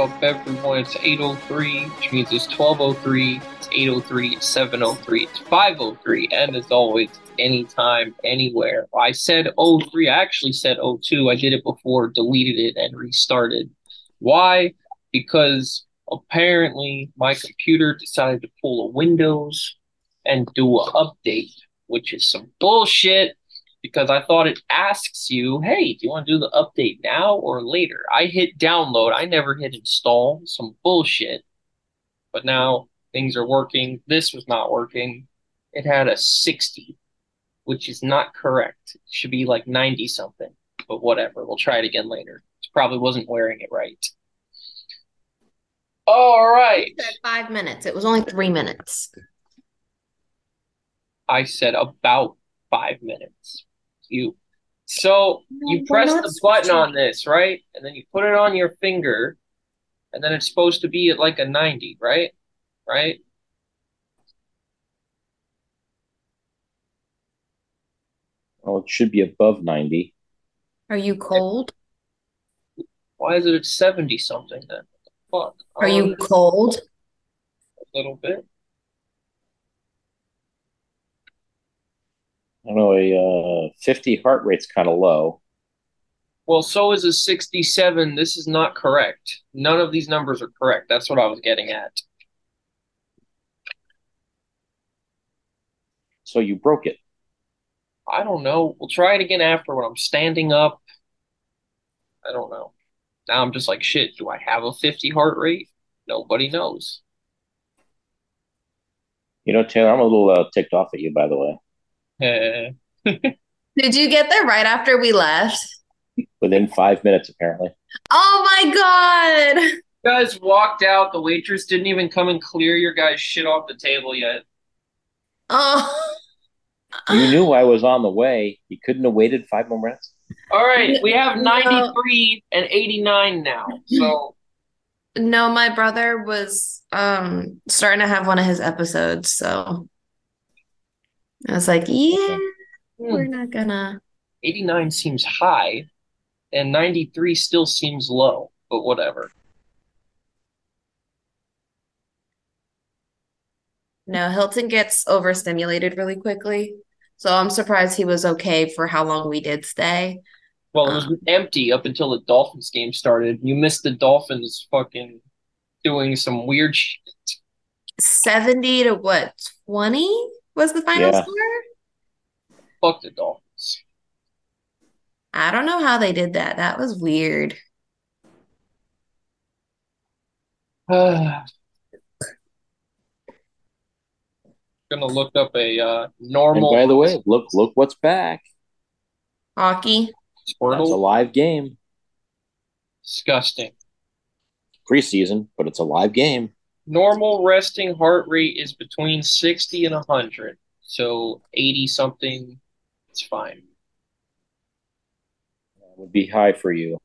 up everyone. It's 803, which means it's 1203, it's 803, it's 703, it's 503, and as always, anytime, anywhere. I said 03, I actually said 02. I did it before, deleted it, and restarted. Why? Because apparently my computer decided to pull a Windows and do an update, which is some bullshit because I thought it asks you, hey, do you want to do the update now or later? I hit download. I never hit install. Some bullshit. But now things are working. This was not working. It had a 60, which is not correct. It should be like 90 something. But whatever. We'll try it again later. It probably wasn't wearing it right. All right. Five minutes. It was only three minutes. I said about five minutes you. So you press the button on this, right? And then you put it on your finger, and then it's supposed to be at like a 90, right? Right? Well, it should be above 90. Are you cold? Why is it at 70 something then? Fuck. Are you oh, cold? A little bit. I don't know, a uh, 50 heart rate's kind of low. Well, so is a 67. This is not correct. None of these numbers are correct. That's what I was getting at. So you broke it. I don't know. We'll try it again after when I'm standing up. I don't know. Now I'm just like, shit, do I have a 50 heart rate? Nobody knows. You know, Taylor, I'm a little uh, ticked off at you, by the way. Did you get there right after we left? Within five minutes, apparently. Oh my god! You guys walked out. The waitress didn't even come and clear your guys' shit off the table yet. Oh. You knew I was on the way. You couldn't have waited five more minutes. All right, we have 93 and 89 now. So no, my brother was um starting to have one of his episodes, so I was like, yeah, we're hmm. not gonna. 89 seems high, and 93 still seems low, but whatever. No, Hilton gets overstimulated really quickly. So I'm surprised he was okay for how long we did stay. Well, it was um, empty up until the Dolphins game started. You missed the Dolphins fucking doing some weird shit. 70 to what, 20? Was the final yeah. score? Fuck the Dolphins. I don't know how they did that. That was weird. gonna look up a uh, normal. And by the way, look look what's back. Hockey. Squirtle. It's a live game. Disgusting. Preseason, but it's a live game normal resting heart rate is between 60 and 100. So 80 something, it's fine. That would be high for you.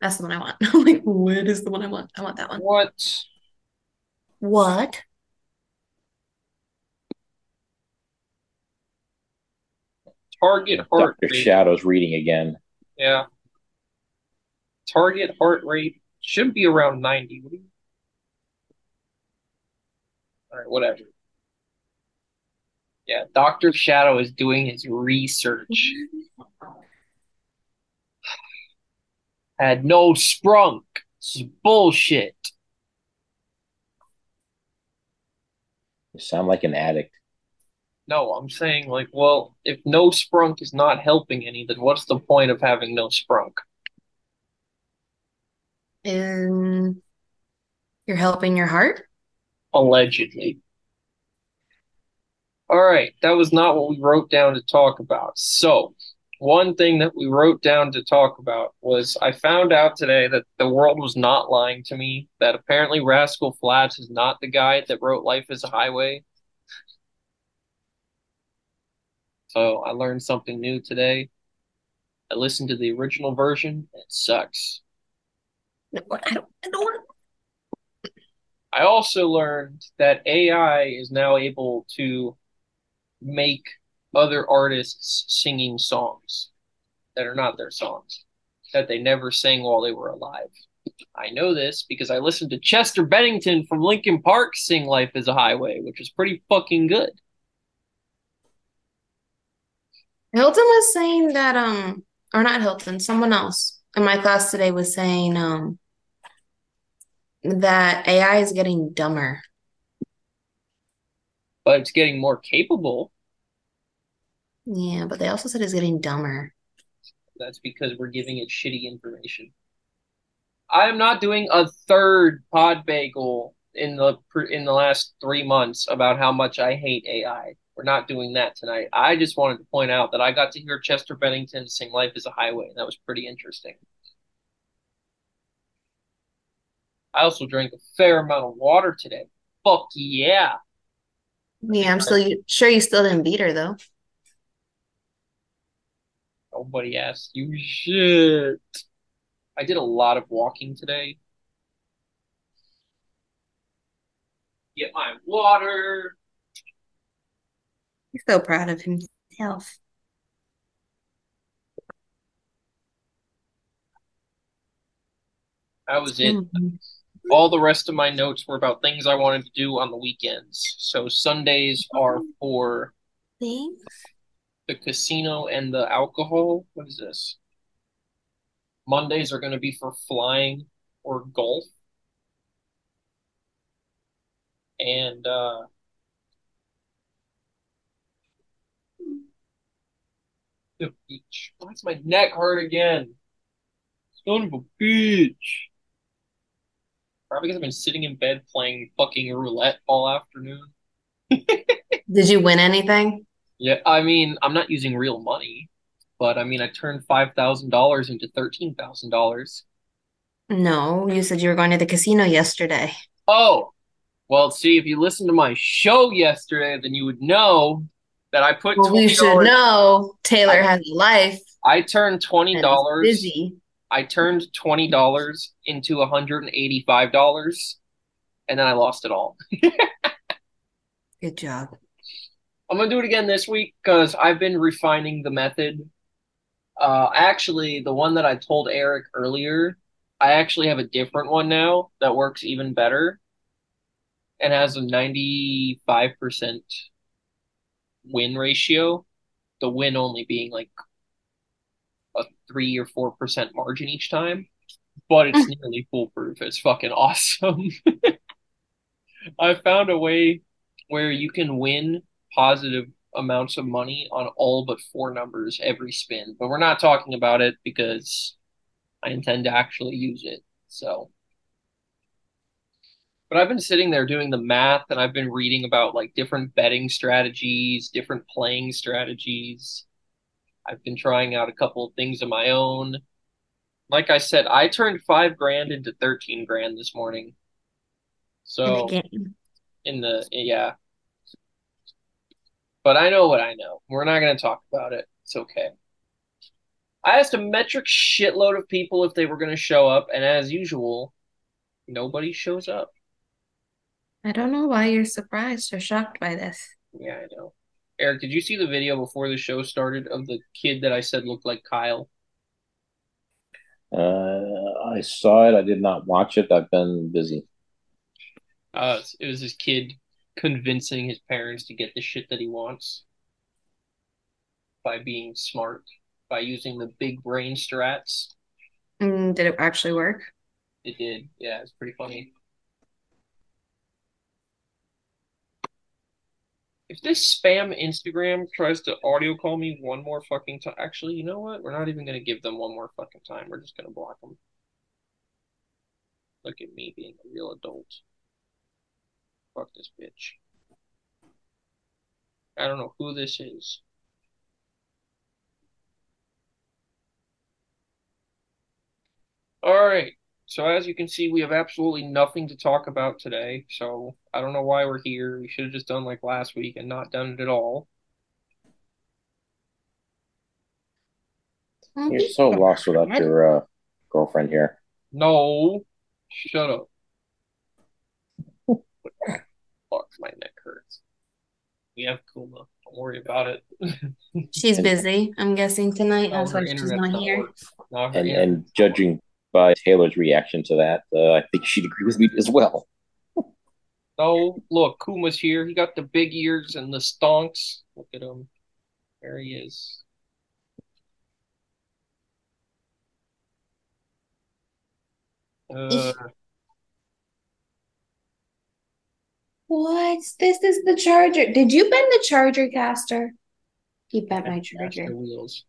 That's the one I want. I'm like, what is the one I want? I want that one. What? What? Target heart Dr. rate. Shadoe's reading again. Yeah. Target heart rate should be around 90. All right, whatever. Yeah, Dr. Shadow is doing his research. Had no sprunk. This is bullshit. You sound like an addict. No, I'm saying like, well, if no sprunk is not helping any, then what's the point of having no sprunk? And you're helping your heart? Allegedly. All right, that was not what we wrote down to talk about. So, one thing that we wrote down to talk about was I found out today that the world was not lying to me, that apparently Rascal Flatts is not the guy that wrote Life is a Highway. So I learned something new today. I listened to the original version. It sucks. No, I don't. I don't. I also learned that AI is now able to make other artists singing songs that are not their songs that they never sang while they were alive. I know this because I listened to Chester Bennington from Linkin Park sing Life is a Highway, which is pretty fucking good. Hilton was saying that um or not Hilton, someone else in my class today was saying um that AI is getting dumber. But it's getting more capable. Yeah, but they also said it's getting dumber. That's because we're giving it shitty information. I am not doing a third pod bagel in the in the last three months about how much I hate AI. We're not doing that tonight. I just wanted to point out that I got to hear Chester Bennington sing "Life Is a Highway," and that was pretty interesting. I also drank a fair amount of water today. Fuck yeah! Yeah, I'm still sure you still didn't beat her though. Nobody asked you shit. I did a lot of walking today. Get my water. He's so proud of himself. That was it. Mm-hmm. All the rest of my notes were about things I wanted to do on the weekends. So Sundays are for Thanks. the casino and the alcohol. What is this? Mondays are going to be for flying or golf. And uh, the beach. Why does my neck hurt again? Son of a bitch. Probably because I've been sitting in bed playing fucking roulette all afternoon. Did you win anything? Yeah, I mean, I'm not using real money, but I mean, I turned $5,000 into $13,000. No, you said you were going to the casino yesterday. Oh, well, see, if you listened to my show yesterday, then you would know that I put Well, we $20 should know Taylor I- has a life I turned twenty dollars. busy. I turned twenty dollars into hundred and eighty-five dollars, and then I lost it all. Good job. I'm gonna do it again this week because I've been refining the method. Uh, actually, the one that I told Eric earlier, I actually have a different one now that works even better, and has a ninety-five percent win ratio. The win only being like a three or four percent margin each time, but it's nearly foolproof. It's fucking awesome. I found a way where you can win positive amounts of money on all but four numbers every spin, but we're not talking about it because I intend to actually use it. So, but I've been sitting there doing the math and I've been reading about like different betting strategies, different playing strategies. I've been trying out a couple of things of my own. Like I said, I turned five grand into 13 grand this morning. In So, the game. in the, yeah. But I know what I know. We're not going to talk about it. It's okay. I asked a metric shitload of people if they were going to show up, and as usual, nobody shows up. I don't know why you're surprised or shocked by this. Yeah, I know. Eric, did you see the video before the show started of the kid that I said looked like Kyle? Uh, I saw it. I did not watch it. I've been busy. Uh, it was this kid convincing his parents to get the shit that he wants by being smart, by using the big brain strats. Mm, did it actually work? It did. Yeah, it's pretty funny. If this spam Instagram tries to audio call me one more fucking time, actually, you know what? We're not even gonna give them one more fucking time. We're just gonna block them. Look at me being a real adult. Fuck this bitch. I don't know who this is. All right. So as you can see, we have absolutely nothing to talk about today. So I don't know why we're here. We should have just done like last week and not done it at all. You're so lost without your uh, girlfriend here. No, shut up. Fuck, my neck hurts. We have Kuma. Don't worry about it. She's busy, I'm guessing tonight. No, That's her why she's not not here. working. No, her And and judging by Taylor's reaction to that, uh, I think she'd agree with me as well. Oh, look, Kuma's here. He got the big ears and the stonks. Look at him. There he is. Uh, What? This is the charger. Did you bend the charger, Caster? He bent my caster charger. wheels.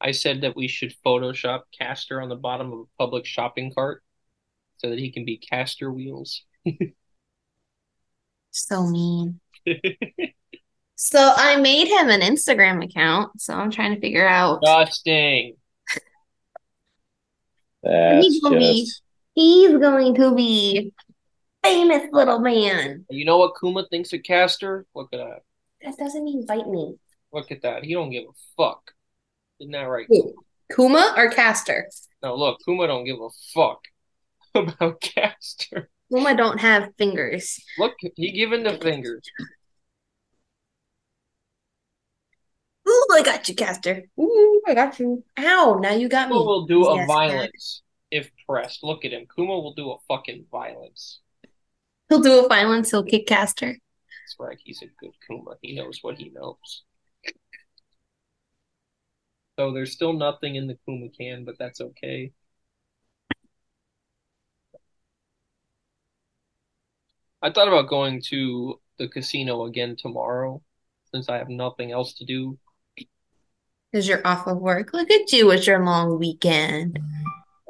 I said that we should Photoshop Caster on the bottom of a public shopping cart so that he can be Caster Wheels. So mean. So I made him an Instagram account. So I'm trying to figure out. Disgusting. That's He's gonna be- He's going to be famous little man. You know what Kuma thinks of Caster? Look at that. That doesn't invite me. Look at that. He don't give a fuck. Isn't that right? Who? Kuma or Caster? No, look, Kuma don't give a fuck about Caster. Kuma don't have fingers. Look, he giving the fingers. Ooh, I got you, Caster. Ooh, I got you. Ow, now you got me. Kuma will do a Yes, violence if pressed. Look at him. Kuma will do a fucking violence. He'll do a violence. He'll kick Caster. That's right. He's a good Kuma. He knows what he knows. So there's still nothing in the Kuma can, but that's okay. I thought about going to the casino again tomorrow since I have nothing else to do. Because you're off of work. Look at you with your long weekend.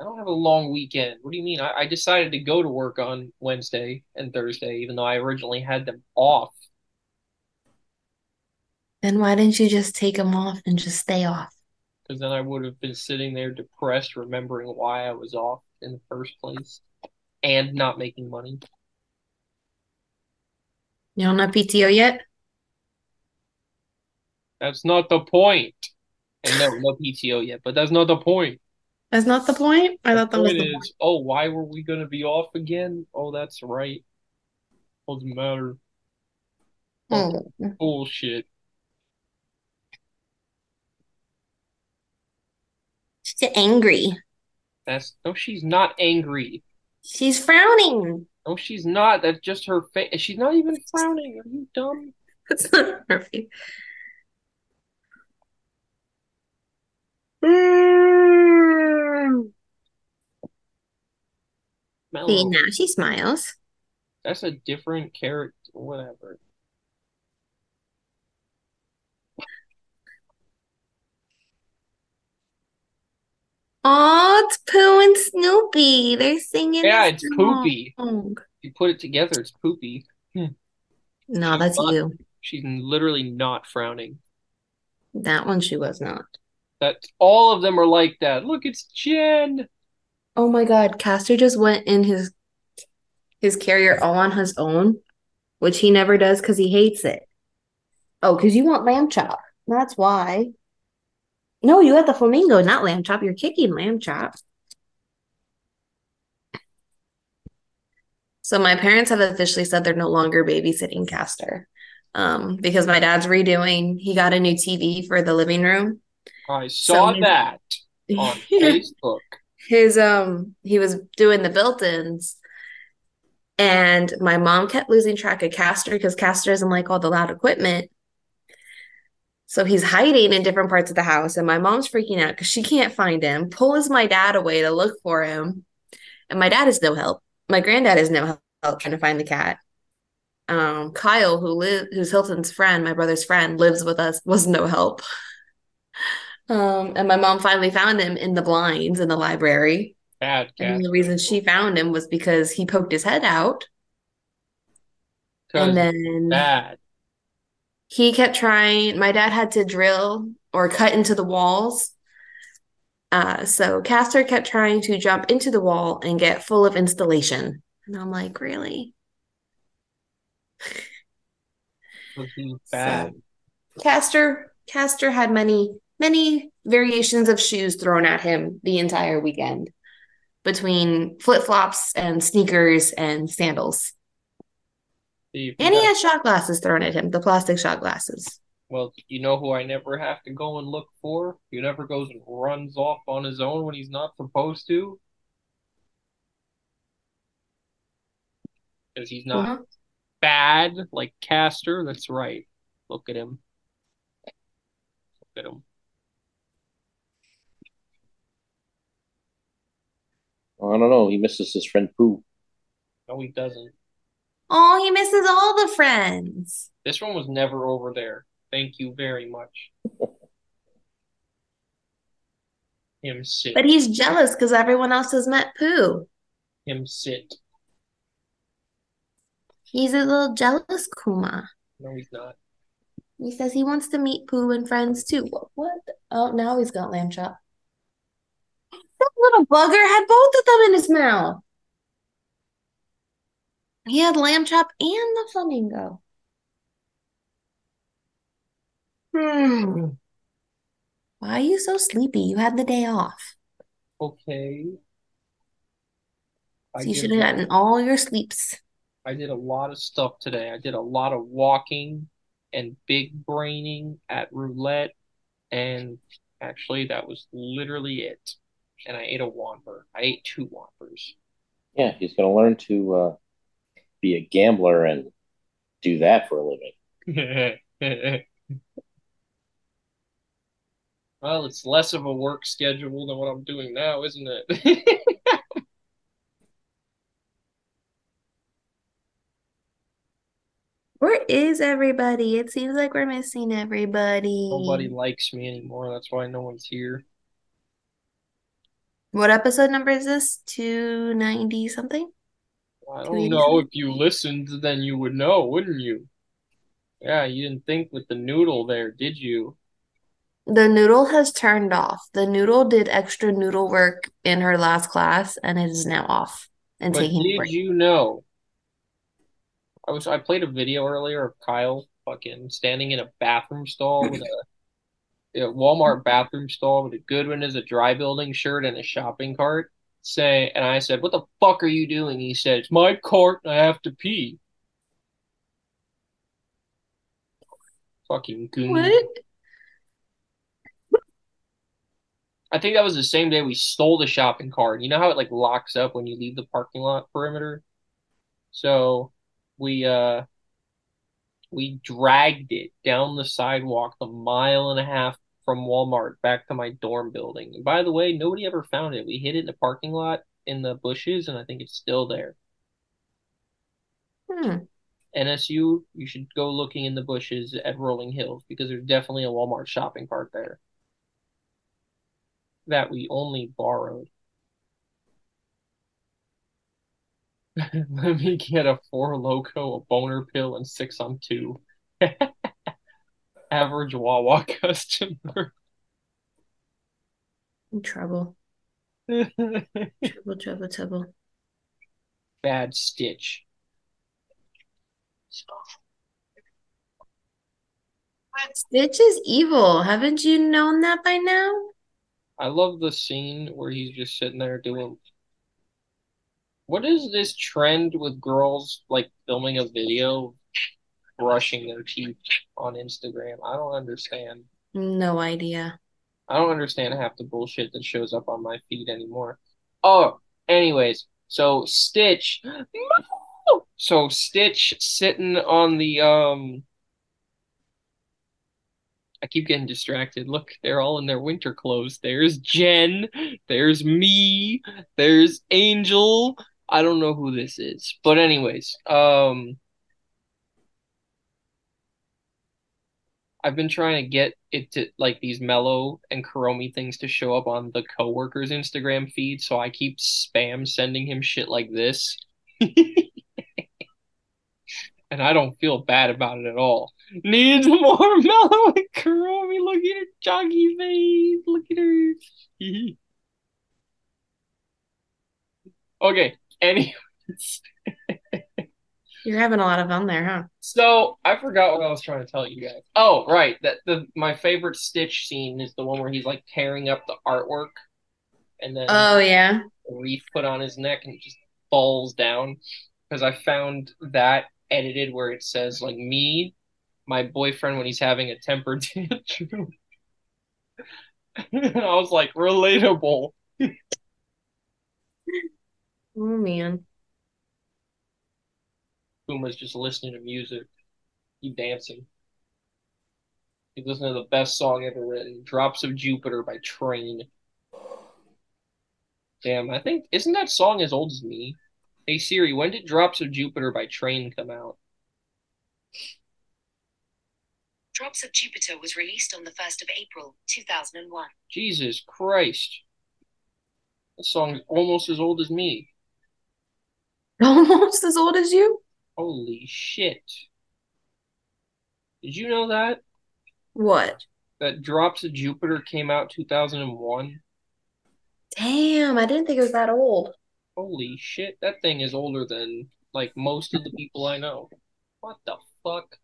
I don't have a long weekend. What do you mean? I, I decided to go to work on Wednesday and Thursday, even though I originally had them off. Then why didn't you just take them off and just stay off? Because then I would have been sitting there depressed, remembering why I was off in the first place and not making money. You don't have PTO yet? That's not the point. And no, no PTO yet, but that's not the point. That's not the point. I The thought that was point the point. is, oh, why were we going to be off again? Oh, that's right. Doesn't matter. Oh. Bullshit. She's angry. That's no, she's not angry. She's frowning. No, she's not. That's just her face. She's not even frowning. Are you dumb? That's not her face. Mellow. See, now she smiles. That's a different character. Whatever. Oh, it's Pooh and Snoopy. They're singing Yeah, it's Poopy. You put it together, it's poopy. Hmm. No, that's Not- you. She's literally not frowning. That one she was not. That all of them are like that. Look, it's Jen. Oh my God, Castor just went in his his carrier all on his own, which he never does because he hates it. Oh, because you want lamb chop. That's why. No, you have the flamingo, not lamb chop. You're kicking lamb chop. So my parents have officially said they're no longer babysitting Castor. Um, because my dad's redoing, he got a new TV for the living room. I saw his- that on Facebook. his um he was doing the built-ins and my mom kept losing track of Castor because Castor doesn't like all the loud equipment. So he's hiding in different parts of the house and my mom's freaking out because she can't find him, pulls my dad away to look for him. And my dad is no help. My granddad is no help trying to find the cat. Um, Kyle, who live who's Hilton's friend, my brother's friend, lives with us, was no help. Um, and my mom finally found him in the blinds in the library. Bad cat. And the reason she found him was because he poked his head out. And then bad. He kept trying. My dad had to drill or cut into the walls. Uh, so Castor kept trying to jump into the wall and get full of installation. And I'm like, really? Bad. Castor, Castor had many, many variations of shoes thrown at him the entire weekend between flip-flops and sneakers and sandals. See, if you And he has had shot glasses thrown at him, the plastic shot glasses. Well, you know who I never have to go and look for? Who never goes and runs off on his own when he's not supposed to? Because he's not Uh-huh. bad like Caster. That's right. Look at him. Look at him. I don't know. He misses his friend Pooh. No, he doesn't. Oh, he misses all the friends. This one was never over there. Thank you very much. Him sit. But he's jealous because everyone else has met Pooh. Him sit. He's a little jealous Kuma. No, he's not. He says he wants to meet Pooh and friends too. What? what? Oh, now he's got lamb chop. That little bugger had both of them in his mouth. He had lamb chop and the flamingo. Hmm. Why are you so sleepy? You had the day off. Okay. So you should have gotten all your sleeps. I did a lot of stuff today. I did a lot of walking and big braining at roulette, and actually that was literally it. And I ate a Whopper. I ate two Whoppers. Yeah, he's going to learn to uh, be a gambler and do that for a living. Well, it's less of a work schedule than what I'm doing now, isn't it? Where is everybody? It seems like we're missing everybody. Nobody likes me anymore. That's why no one's here. What episode number is this? 290 something? I don't know. If you listened, then you would know, wouldn't you? Yeah, you didn't think with the noodle there, did you? The noodle has turned off. The noodle did extra noodle work in her last class and it is now off and But taking did you know? I was I played a video earlier of Kyle fucking standing in a bathroom stall with a, a Walmart bathroom stall with a Goodwin as a dry building shirt and a shopping cart. Say, and I said, "What the fuck are you doing?" He said, "It's my cart. and I have to pee." Fucking goon. What? I think that was the same day we stole the shopping cart. You know how it like locks up when you leave the parking lot perimeter? So we uh we dragged it down the sidewalk the mile and a half from Walmart back to my dorm building. And by the way, nobody ever found it. We hid it in the parking lot in the bushes and I think it's still there. Hmm. NSU, you should go looking in the bushes at Rolling Hills because there's definitely a Walmart shopping cart there that we only borrowed. Let me get a four loco, a boner pill, and six on two. Average Wawa customer. In trouble. Trouble, trouble, trouble. Bad Stitch. Bad stitch is evil. Haven't you known that by now? I love the scene where he's just sitting there doing. What is this trend with girls like filming a video brushing their teeth on Instagram? I don't understand. No idea. I don't understand half the bullshit that shows up on my feed anymore. Oh, anyways, so Stitch! So Stitch sitting on the um. I keep getting distracted. Look, they're all in their winter clothes. There's Jen, there's me, there's Angel. I don't know who this is, but anyways, um. I've been trying to get it to like these mellow and Kuromi things to show up on the coworker's Instagram feed, so I keep spam sending him shit like this. And I don't feel bad about it at all. Needs more mellow and Kuromi. Look at her chunky face. Look at her. okay, anyways. You're having a lot of fun there, huh? So I forgot what I was trying to tell you guys. Oh, right. That the my favorite Stitch scene is the one where he's like tearing up the artwork and then Oh, yeah. wreath put on his neck and it just falls down. Because I found that edited where it says like me my boyfriend when he's having a temper tantrum. I was like, relatable. Oh man. Puma's just listening to music. He dancing. He listening to the best song ever written, Drops of Jupiter by Train. Damn, I think isn't that song as old as me? Hey Siri, when did Drops of Jupiter by Train come out? Drops of Jupiter was released on the 1st of April, 2001. Jesus Christ. That song's almost as old as me. Almost as old as you? Holy shit. Did you know that? What? That Drops of Jupiter came out 2001? Damn, I didn't think it was that old. Holy shit, that thing is older than like most of the people I know. What the fuck?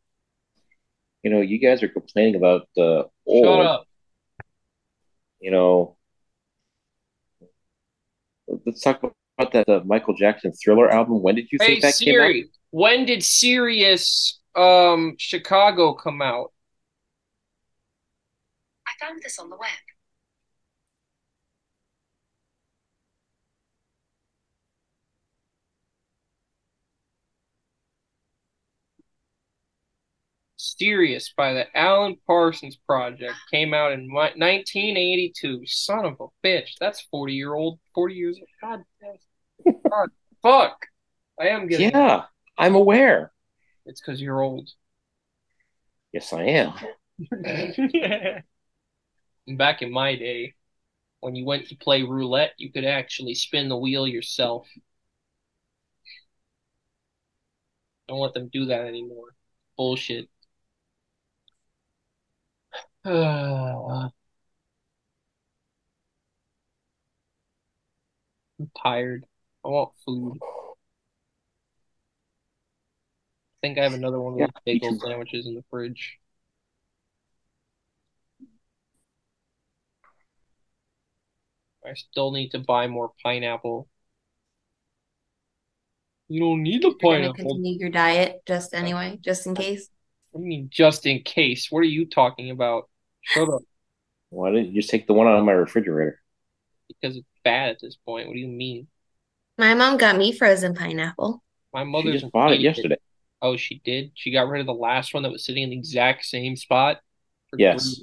You know, you guys are complaining about the old. Shut up. You know, let's talk about that uh, Michael Jackson Thriller album. When did you Hey think that came out? Siri, when did Sirius um Chicago come out? I found this on the web. Sirius by the Alan Parsons Project came out in 1982. Son of a bitch. That's 40 year old. 40 years old. God damn. God, fuck. I am getting. Yeah, I'm aware. It's because you're old. Yes, I am. Back in my day, when you went to play roulette, you could actually spin the wheel yourself. Don't let them do that anymore. Bullshit. I'm tired. I want food. I think I have another one of Yeah, those me bagel sandwiches in the fridge. I still need to buy more pineapple. You don't need the You're gonna pineapple. continue your diet just anyway, just in case. What do you mean, just in case? What are you talking about? Shut up. Why didn't you just take the one out of my refrigerator? Because it's bad at this point. What do you mean? My mom got me frozen pineapple. My mother just bought it idiot. yesterday. Oh, she did? She got rid of the last one that was sitting in the exact same spot? For Yes.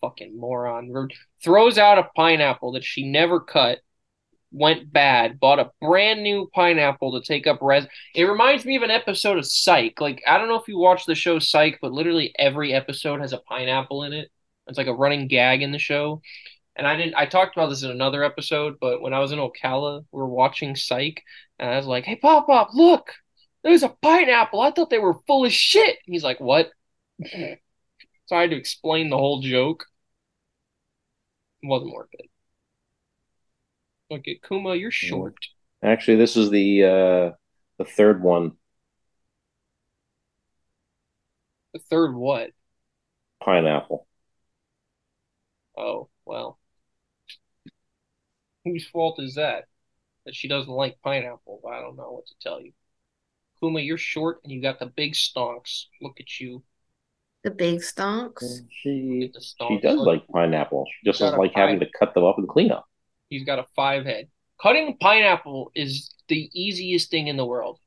Fucking moron. Throws out a pineapple that she never cut, went bad, bought a brand new pineapple to take up res. It reminds me of an episode of Psych. Like, I don't know if you watch the show Psych, but literally every episode has a pineapple in it. It's like a running gag in the show. And I didn't, I talked about this in another episode, but when I was in Ocala, we were watching Psych, and I was like, hey, Pop Pop, look, there's a pineapple. I thought they were full of shit. He's like, what? So I had to explain the whole joke. It wasn't worth it. Okay, Kuma, you're short. Actually, this is the uh the third one, The third what? pineapple. Oh, well. Whose fault is that? That she doesn't like pineapple. I don't know what to tell you. Kuma, you're short and you got the big stonks. Look at you. The big stonks. She Get the she does Look, like pineapple. She just doesn't like having to cut them up and clean up. He's got a five head. Cutting pineapple is the easiest thing in the world.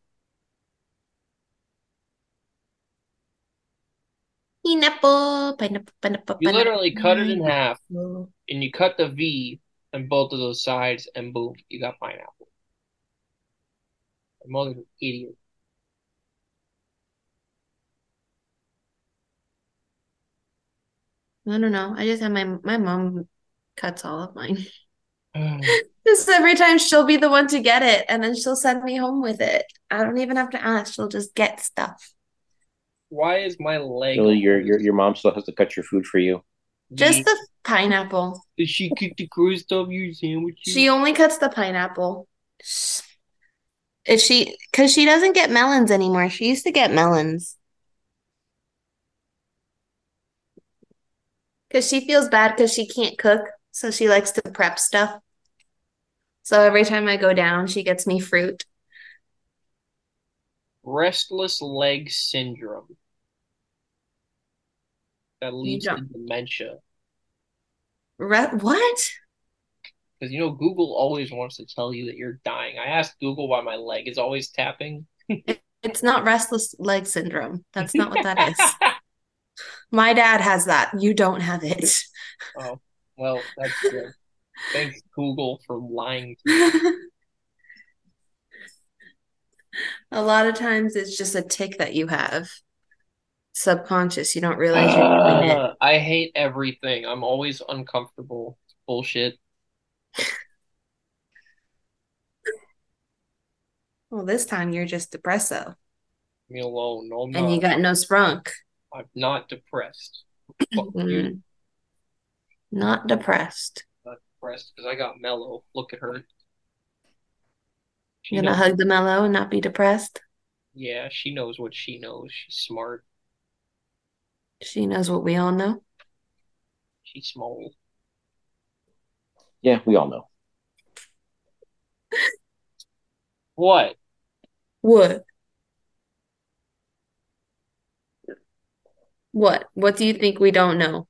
Pineapple, pineapple, pineapple, You literally cut it in half and you cut the V on both of those sides, and boom, you got pineapple. My mother's an idiot. I don't know. I just have my my mom cuts all of mine. Mm. Just every time she'll be the one to get it, and then she'll send me home with it. I don't even have to ask. She'll just get stuff. Why is my leg? Really, your your your mom still has to cut your food for you. Just the pineapple. Does she cook the crust of your sandwiches? She only cuts the pineapple. If she, because she doesn't get melons anymore. She used to get melons. Because she feels bad because she can't cook. So she likes to prep stuff. So every time I go down, she gets me fruit. Restless leg syndrome. that leads to dementia. Re- what? Because you know, Google always wants to tell you that you're dying. I asked Google why my leg is always tapping. It's not restless leg syndrome. That's not what that is. My dad has that. You don't have it. Oh, well, that's good. Thanks, Google, for lying to me. A lot of times it's just a tick that you have. Subconscious. You don't realize you're doing it. Uh, I hate everything. I'm always uncomfortable. Bullshit. Well, this time you're just depresso. Me alone. No, And you got no sprunk. I'm not depressed. Mm. Not depressed. Not depressed because I got mellow. Look at her. She You're gonna knows, hug the mellow and not be depressed. yeah, she knows what she knows. She's smart. She knows what we all know. She's small. Yeah, we all know. What? What? What? What do you think we don't know?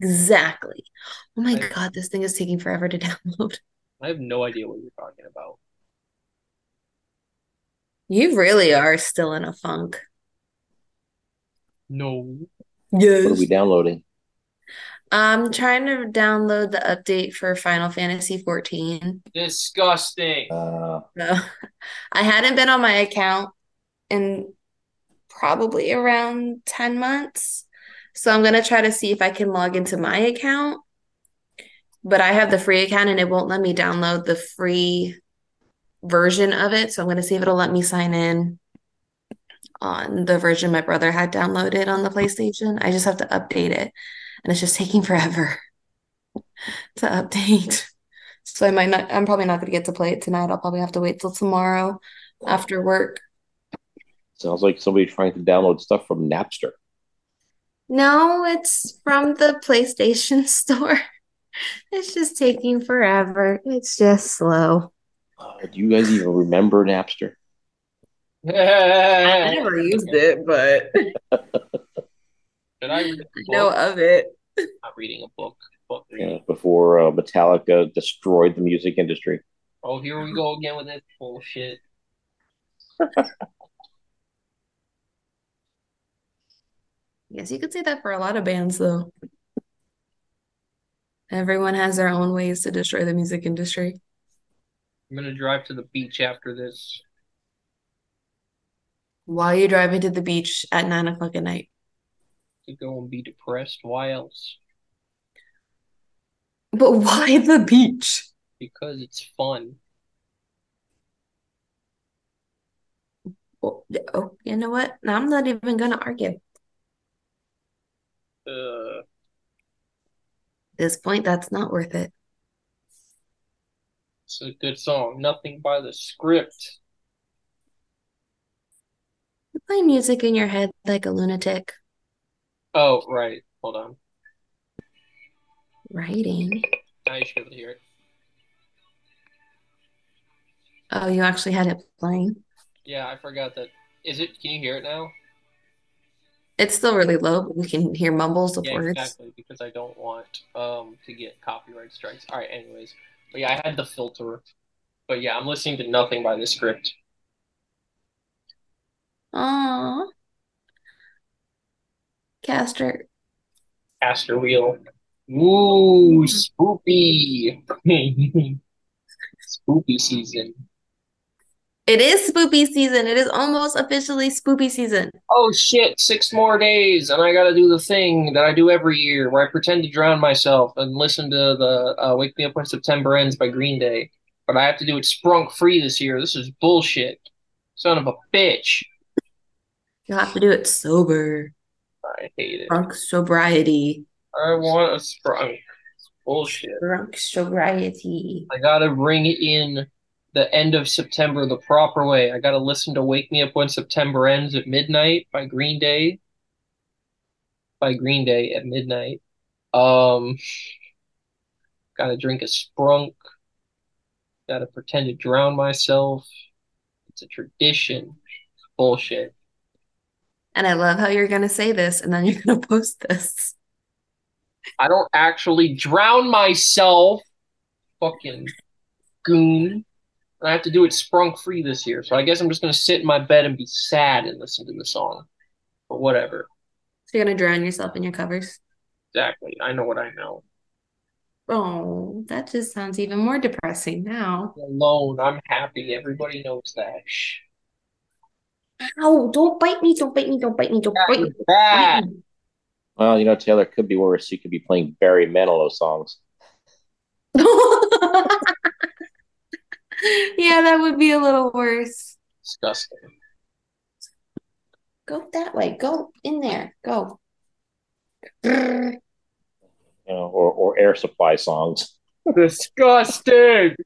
Exactly. Oh my Right. God, this thing is taking forever to download. I have no idea what you're talking about. You really are still in a funk. No. Yes. What are we downloading? I'm trying to download the update for Final Fantasy 14. Disgusting. Uh, So I hadn't been on my account in probably around 10 months. So I'm going to try to see if I can log into my account. But I have the free account and it won't let me download the free version of it. So I'm going to see if it'll let me sign in on the version my brother had downloaded on the PlayStation. I just have to update it. And it's just taking forever to update. So I might not, I'm probably not going to get to play it tonight. I'll probably have to wait till tomorrow after work. Sounds like somebody trying to download stuff from Napster. No, it's from the PlayStation Store. It's just taking forever. It's just slow. Uh, do you guys even remember Napster? I never used it, but Should I read a I know of it. I'm not reading a book. Book Yeah, before uh, Metallica destroyed the music industry. Oh, here we go again with this bullshit. Yes, you could say that for a lot of bands, though. Everyone has their own ways to destroy the music industry. I'm gonna drive to the beach after this. Why are you're driving to the beach at nine o'clock at night. To go and be depressed. Why else? But why the beach? Because it's fun. Well, oh, you know what? I'm not even gonna argue. Uh, this point, that's not worth it. it's a good song. Nothing by the script. You play music in your head like a lunatic. Oh, right. Hold on. Writing. Now you should be able to hear it. Oh, you actually had it playing. Yeah, I forgot that. Is it? Can you hear it now? It's still really low, but we can hear mumbles of Yeah, words. exactly. Because I don't want um to get copyright strikes. All right. Anyways, but yeah, I had the filter. But yeah, I'm listening to nothing by the script. Aw. Caster. Caster wheel. Ooh, spoopy. Spoopy season. It is spoopy season. It is almost officially spoopy season. Oh shit, six more days, and I gotta do the thing that I do every year where I pretend to drown myself and listen to the uh, Wake Me Up When September Ends by Green Day. But I have to do it sprunk free this year. This is bullshit. Son of a bitch. You'll have to do it sober. I hate it. Drunk sobriety. I want a sprunk. It's bullshit. Drunk sobriety. I gotta bring it in the end of September the proper way. I gotta listen to Wake Me Up When September Ends at midnight by Green Day. By Green Day at midnight. Um, gotta drink a sprunk. Gotta pretend to drown myself. It's a tradition. Bullshit. And I love how you're going to say this and then you're going to post this. I don't actually drown myself. Fucking goon. And I have to do it sprung free this year. So I guess I'm just gonna sit in my bed and be sad and listen to the song. But whatever. So you're going to drown yourself in your covers. Exactly. I know what I know. Oh, that just sounds even more depressing now. I'm alone. I'm happy. Everybody knows that. Shh. Ow, don't bite me, don't bite me, don't bite me, don't bite me. Bad. bite me. Well, you know, Taylor it could be worse. You could be playing Barry Manilow songs. Yeah, that would be a little worse. Disgusting. Go that way. Go in there. Go. You know, or or Air Supply songs. Disgusting.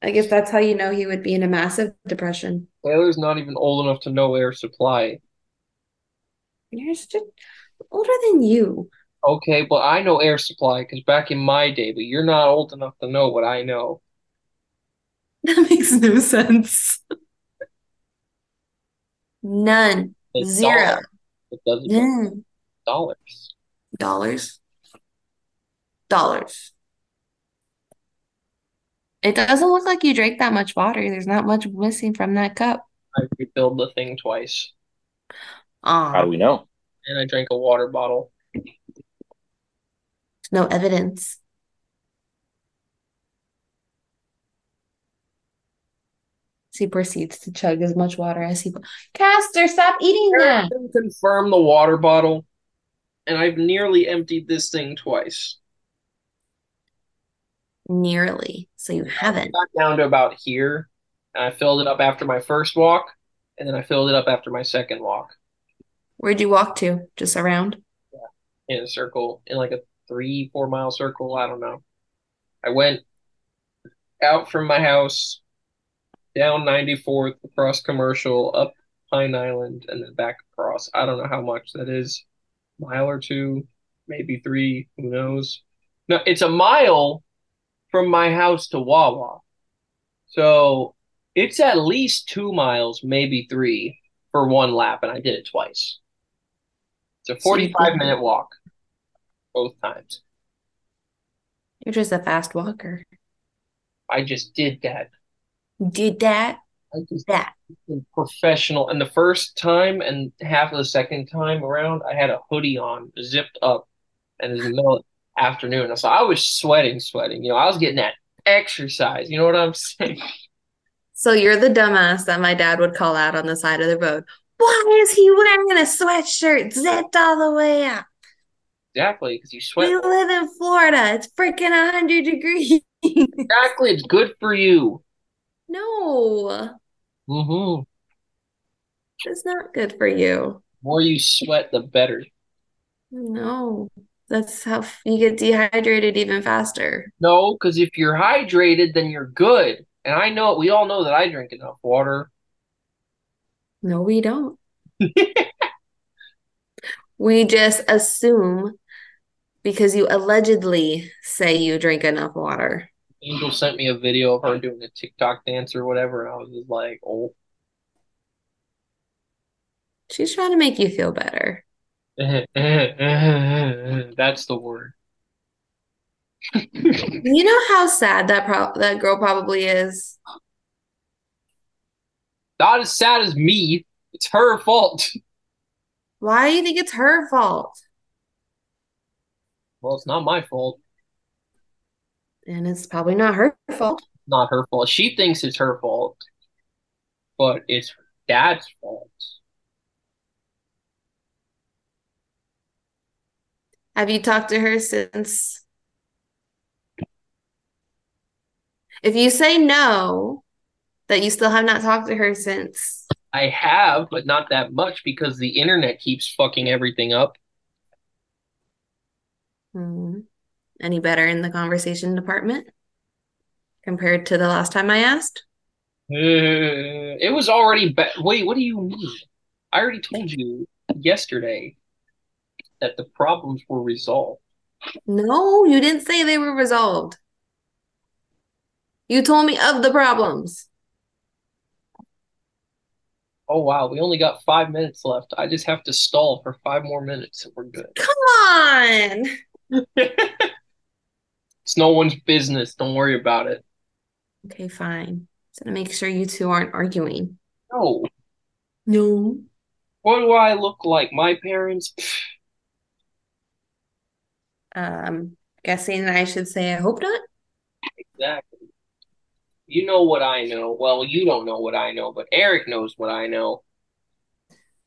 I guess that's how you know he would be in a massive depression. Taylor's not even old enough to know air supply. You're just older than you. Okay, but I know air supply because back in my day, but you're not old enough to know what I know. That makes no sense. None. It's Zero. dollars. It doesn't Mm. dollars. Dollars. Dollars. It doesn't look like you drank that much water. There's not much missing from that cup. I refilled the thing twice, How do we know? and I drank a water bottle. No evidence. He proceeds to chug as much water as he. Can. Caster, stop eating that. Confirm the water bottle, and I've nearly emptied this thing twice. Nearly. So you haven't. got down to about here, and I filled it up after my first walk, and then I filled it up after my second walk Where'd you walk to? Just around? Yeah, in a circle, in like a three, four mile circle. I don't know. I went out from my house, down 94th, across Commercial, up Pine Island, and then back across. I don't know how much that is. Mile or two, maybe three, who knows? No, it's a mile from my house to Wawa. So it's at least two miles, maybe three, for one lap, and I did it twice. It's a 45 minute walk, both times. You're just a fast walker. I just did that. Did that? I just That. professional. And the first time and half of the second time around, I had a hoodie on, zipped up, and it was the middle of the afternoon. So I was sweating, sweating. You know, I was getting that exercise. You know what I'm saying? So you're the dumbass that my dad would call out on the side of the road. Why is he wearing a sweatshirt zipped all the way up? Exactly, because you We sweat. live in Florida. It's freaking 100 degrees. Exactly, it's good for you. No, hmm it's not good for you. more you sweat, the better. No, that's how f- you get dehydrated even faster. No, because if you're hydrated, then you're good. And I know, we all know that I drink enough water. No, we don't. We just assume because you allegedly say you drink enough water. Angel sent me a video of her doing a TikTok dance or whatever, and I was just like, oh. She's trying to make you feel better. That's the word. You know how sad that pro that girl probably is? Not as sad as me. It's her fault. Why do you think it's her fault? Well, it's not my fault. And it's probably not her fault. Not her fault. She thinks it's her fault, but it's her dad's fault. Have you talked to her since? If you say no, that you still have not talked to her since. I have, but not that much because the internet keeps fucking everything up. Hmm. Any better in the conversation department compared to the last time I asked? Uh, it was already ba- Wait, what do you mean? I already told you yesterday that the problems were resolved. No, you didn't say they were resolved. You told me of the problems. Oh wow, we only got five minutes left. I just have to stall for five more minutes and we're good. Come on. It's no one's business. Don't worry about it. Okay, fine. So to make sure you two aren't arguing. No. No. What do I look like? My parents? Pfft, Um, guessing I should say I hope not. Exactly. You know what I know. Well, you don't know what I know, but Eric knows what I know.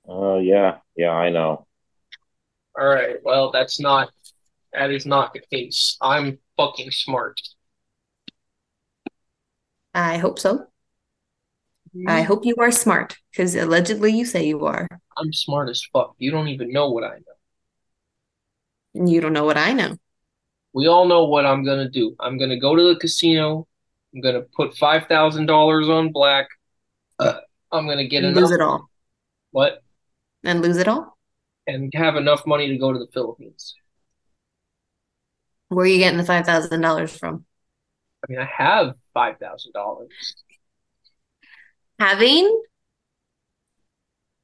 Oh yeah, yeah, I know. All right. Well, that's not that is not the case. I'm fucking smart. I hope so. I hope you are smart, because allegedly you say you are. I'm smart as fuck. You don't even know what I know. And you don't know what I know. We all know what I'm gonna do. I'm gonna go to the casino. I'm gonna put five thousand dollars on black. Uh, I'm gonna get And enough. lose it all. What? And lose it all? And have enough money to go to the Philippines. Where are you getting the five thousand dollars from? I mean, I have five thousand dollars. Having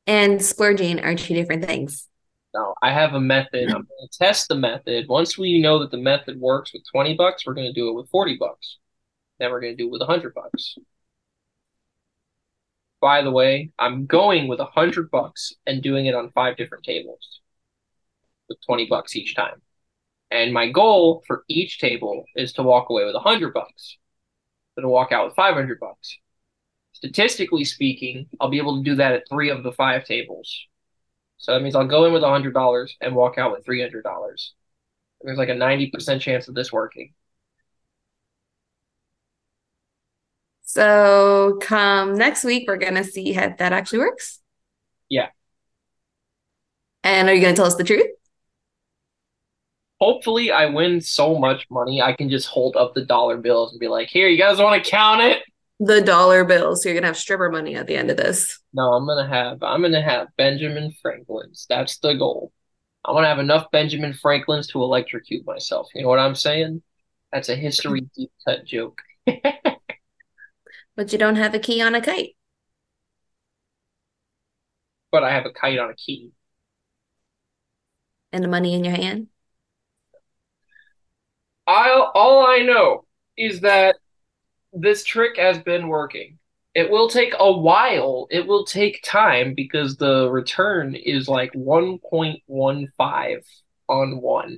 and splurging are two different things. No, I have a method. I'm going to test the method. Once we know that the method works with 20 bucks, we're going to do it with 40 bucks. Then we're going to do it with 100 bucks. By the way, I'm going with 100 bucks and doing it on five different tables with 20 bucks each time. And my goal for each table is to walk away with 100 bucks. So to walk out with 500 bucks. Statistically speaking, I'll be able to do that at three of the five tables. So that means I'll go in with $100 and walk out with $300. There's like a 90% chance of this working. So come next week, we're gonna see how that actually works. Yeah. And are you gonna tell us the truth? Hopefully, I win so much money, I can just hold up the dollar bills and be like, here, you guys want to count it? The dollar bills. So you're gonna have stripper money at the end of this. No, I'm gonna have I'm gonna have Benjamin Franklin's. That's the goal. I want to have enough Benjamin Franklins to electrocute myself. You know what I'm saying? That's a history deep cut joke. But you don't have a key on a kite. But I have a kite on a key. And the money in your hand. I all I know is that this trick has been working. It will take a while. It will take time because the return is like 1.15 on one.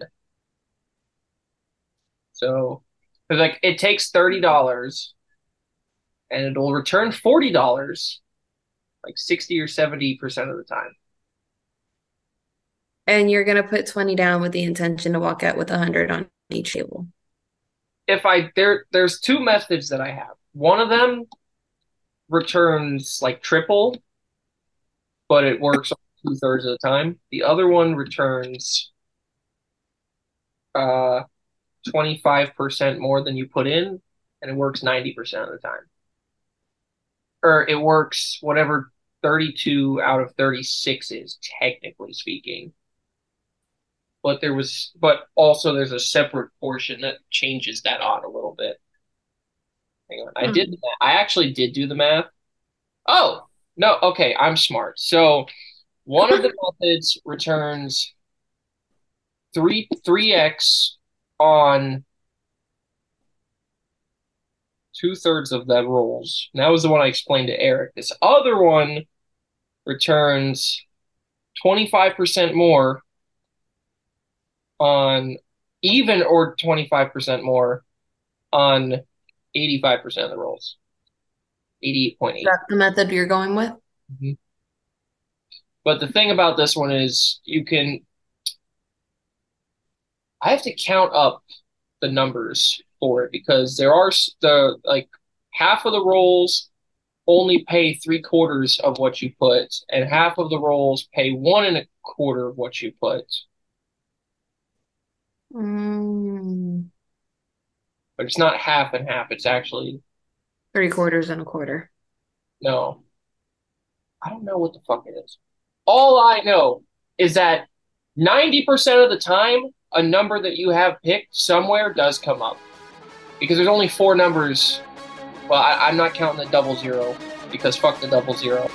So, like it takes $30 and it'll return $40 like 60 or 70% of the time. And you're gonna put 20 down with the intention to walk out with a hundred on each table. if I there there's two methods that I have. One of them returns like triple, but it works two thirds of the time. The other one returns uh 25% more than you put in, and it works 90% of the time. Or it works whatever 32 out of 36 is, technically speaking. But there was, but also there's a separate portion that changes that odd a little bit. Hang on, I Hmm. did. I actually did do the math. Oh, no, okay, I'm smart. So one of the methods returns three three x on two thirds of the rolls. And that was the one I explained to Eric. This other one returns 25% more on even or 25% more on 85% of the rolls. 88.8. That's the method you're going with? Mm-hmm. But the thing about this one is you can I have to count up the numbers for it because there are the like half of the rolls only pay three quarters of what you put, and half of the rolls pay one and a quarter of what you put. Mm, But it's not half and half, it's actually three quarters and a quarter. no. I don't know what the fuck it is. All I know is that 90% of the time, a number that you have picked somewhere does come up. Because there's only four numbers. Well, I, I'm not counting the double zero, because fuck the double zero.